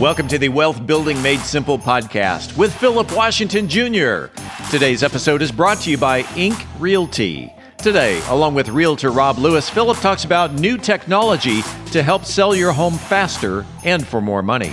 Welcome to the Wealth Building Made Simple podcast with Philip Washington Jr. Today's episode is brought to you by Ink Realty. Today, along with Realtor Rob Lewis, Philip talks about new technology to help sell your home faster and for more money.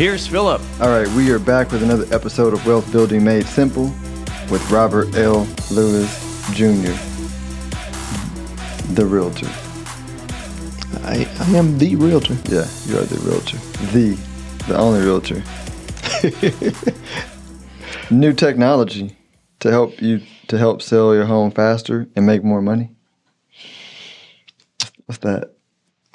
Here's Philip. All right, we are back with another episode of Wealth Building Made Simple with Robert L. Lewis Jr., the realtor. I, I am the realtor. Yeah, you are the realtor. The, the only realtor. New technology to help you to help sell your home faster and make more money. What's that?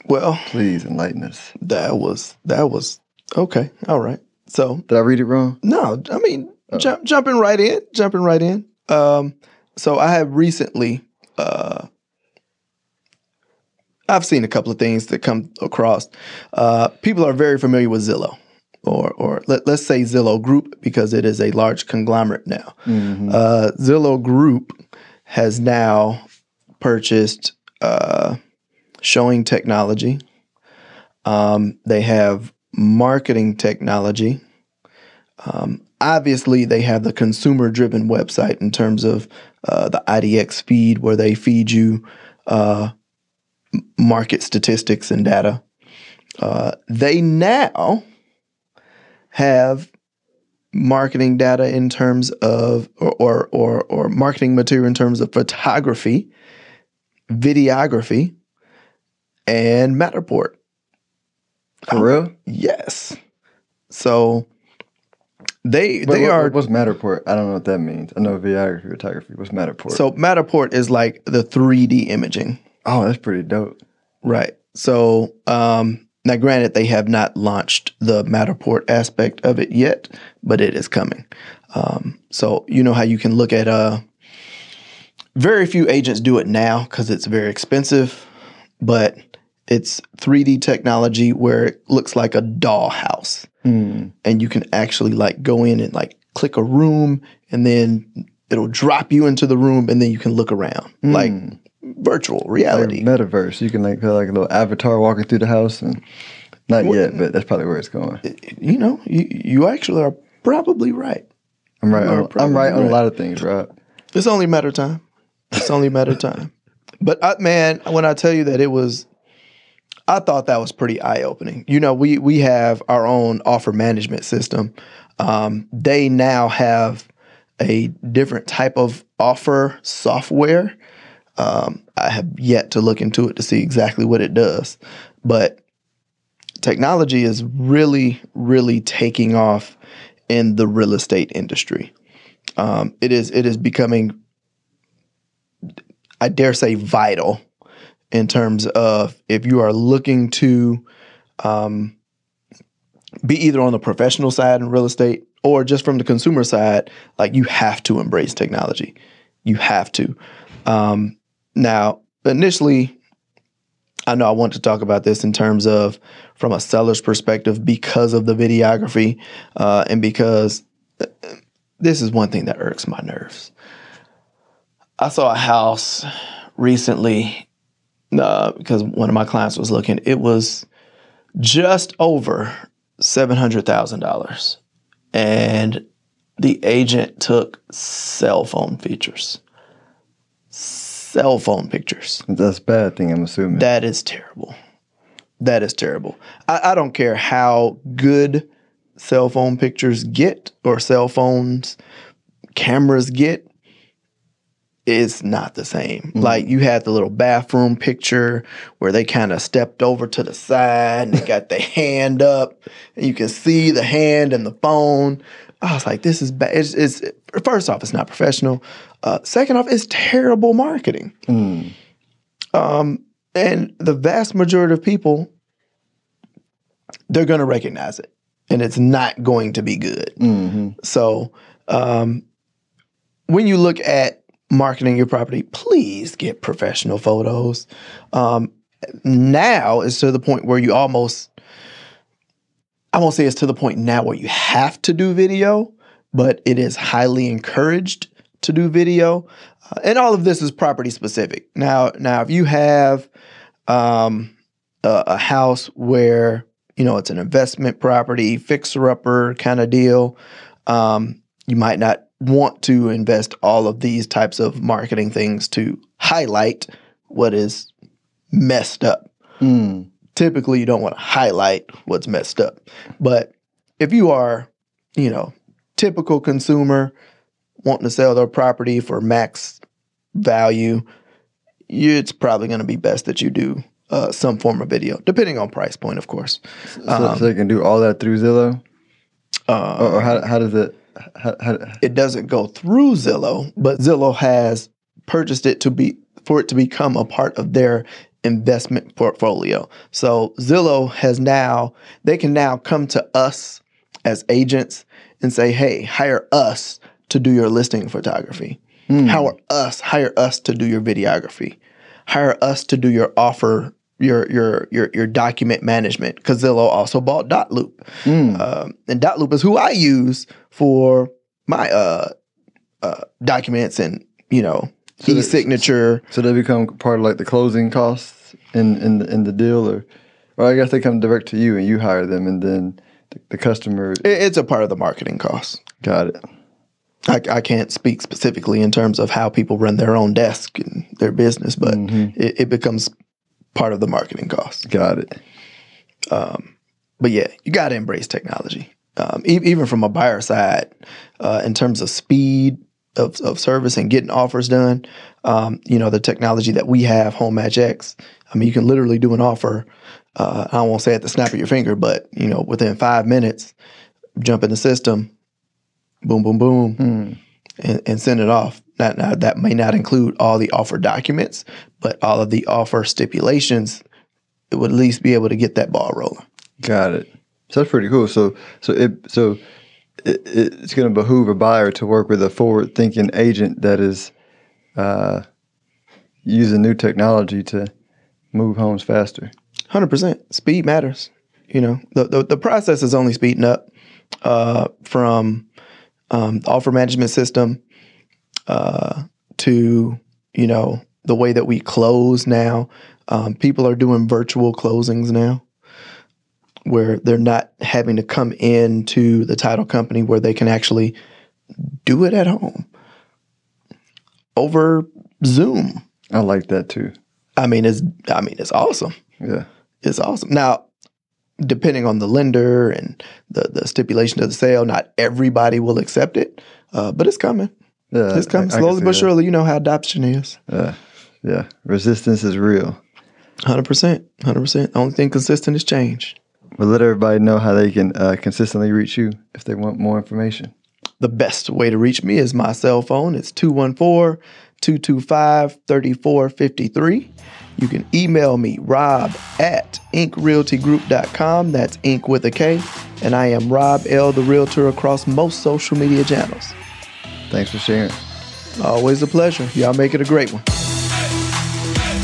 Well, Please enlighten us. that was that was okay. All right. So Did I read it wrong? no, I mean jump, jumping right in, jumping right in. Um, so I have recently, uh, I've seen a couple of things that come across. Uh, people are very familiar with Zillow, or or let, let's say Zillow Group because it is a large conglomerate now. Uh, Zillow Group has now purchased uh, Showing Technology. Um, they have marketing technology. Um, obviously, they have the consumer driven website in terms of uh, the IDX feed, where they feed you uh, market statistics and data. Uh, they now have marketing data in terms of, or, or, or, or marketing material in terms of photography, videography, and Matterport. For real? Yes. So they Wait, they what- are What's Matterport? I don't know what that means. I know videography, photography. What's Matterport? so Matterport is like the 3D imaging. oh, that's pretty dope. Right. So um now granted they have not launched the Matterport aspect of it yet, but it is coming. Um so you know how you can look at uh very few agents do it now cuz it's very expensive, but it's 3D technology where it looks like a dollhouse. Hmm. and you can actually like go in and like click a room and then it'll drop you into the room and then you can look around like virtual Like reality. metaverse. You can like have like a little avatar walking through the house, and not yet, but that's probably where it's going. you know, you, you actually are probably right. I'm right. On, I'm right on a lot of things, right? It's only a matter of time. It's only a matter of time. But I, man, when I tell you that it was, I thought that was pretty eye opening. You know, we we have our own offer management system. Um, they now have a different type of offer software. Um, I have yet to look into it to see exactly what it does, but technology is really, really taking off in the real estate industry. Um, it is it is becoming, I dare say, vital in terms of if you are looking to um, be either on the professional side in real estate or just from the consumer side, like you have to embrace technology. You have to. Um, now, initially, I know I want to talk about this in terms of from a seller's perspective because of the videography uh, and because uh, this is one thing that irks my nerves. I saw a house recently uh, because one of my clients was looking. It was just over seven hundred thousand dollars, and the agent took cell phone features. Cell phone pictures. That's a bad thing. I'm assuming. That is terrible. That is terrible. I, I don't care how good cell phone pictures get or cell phones cameras get. It's not the same. Like you had the little bathroom picture where they kind of stepped over to the side and they got the hand up and you can see the hand and the phone. I was like, this is bad. It's, it's first off, it's not professional. Uh, second off, it's terrible marketing. Um, and the vast majority of people, they're going to recognize it. and it's not going to be good. So, um, when you look at marketing your property, please get professional photos. Um, now is to the point where you almost, I won't say it's to the point now where you have to do video, but it is highly encouraged to do video. Uh, and all of this is property specific. Now, now if you have um, a, a house where you know it's an investment property, fixer upper kind of deal, um, you might not want to invest all of these types of marketing things to highlight what is messed up. Mm. Typically, you don't want to highlight what's messed up. But if you are, you know, typical consumer wanting to sell their property for max value, you, it's probably going to be best that you do uh, some form of video, depending on price point, of course. So, so they can do all that through Zillow, Uh, or, or how, how does it? It doesn't go through Zillow, but Zillow has purchased it to be for it to become a part of their investment portfolio. So Zillow has now they can now come to us as agents and say, "Hey, hire us to do your listing photography. Hmm. Hire us, hire us to do your videography. Hire us to do your offer your your your your document management because Zillow also bought Dotloop, um, and Dotloop is who I use for my uh, uh, documents and you know the- e-signature. so they become part of like the closing costs in in the, in the deal, or or I guess they come direct to you and you hire them, and then the, the customer It- It's a part of the marketing cost. got it. I, I can't speak specifically in terms of how people run their own desk and their business, but it, it becomes part of the marketing cost. Got it. but yeah, you got to embrace technology. Um, e- even from a buyer side, uh, in terms of speed of, of service and getting offers done, um, you know, the technology that we have, Home Match X, I mean, you can literally do an offer. Uh, I won't say at the snap of your finger, but, you know, within five minutes, jump in the system, boom, boom, boom, and, and send it off. Now, that may not include all the offer documents, but all of the offer stipulations, it would at least be able to get that ball rolling. Got it. So that's pretty cool. So so it so it, it's going to behoove a buyer to work with a forward thinking agent that is uh, using new technology to move homes faster. Hundred percent. Speed matters. You know, the, the the process is only speeding up uh, from um, offer management system uh, to you know the way that we close now. Um, people are doing virtual closings now, where they're not having to come into the title company where they can actually do it at home over Zoom. I like that too. I mean, it's I mean it's awesome Yeah. it's awesome. Now, depending on the lender and the the stipulation of the sale, not everybody will accept it, uh, but it's coming. Yeah. It's coming I- I slowly see but that. surely. You know how adoption is. Yeah. Resistance is real. Hundred percent, hundred percent. The only thing consistent is change. But let everybody know how they can uh, consistently reach you if they want more information. The best way to reach me is my cell phone. It's 214 225 3453. You can email me, rob at inkrealtygroup.com. That's ink with a K. And I am Rob L, the realtor across most social media channels. Thanks for sharing. Always a pleasure. Y'all make it a great one.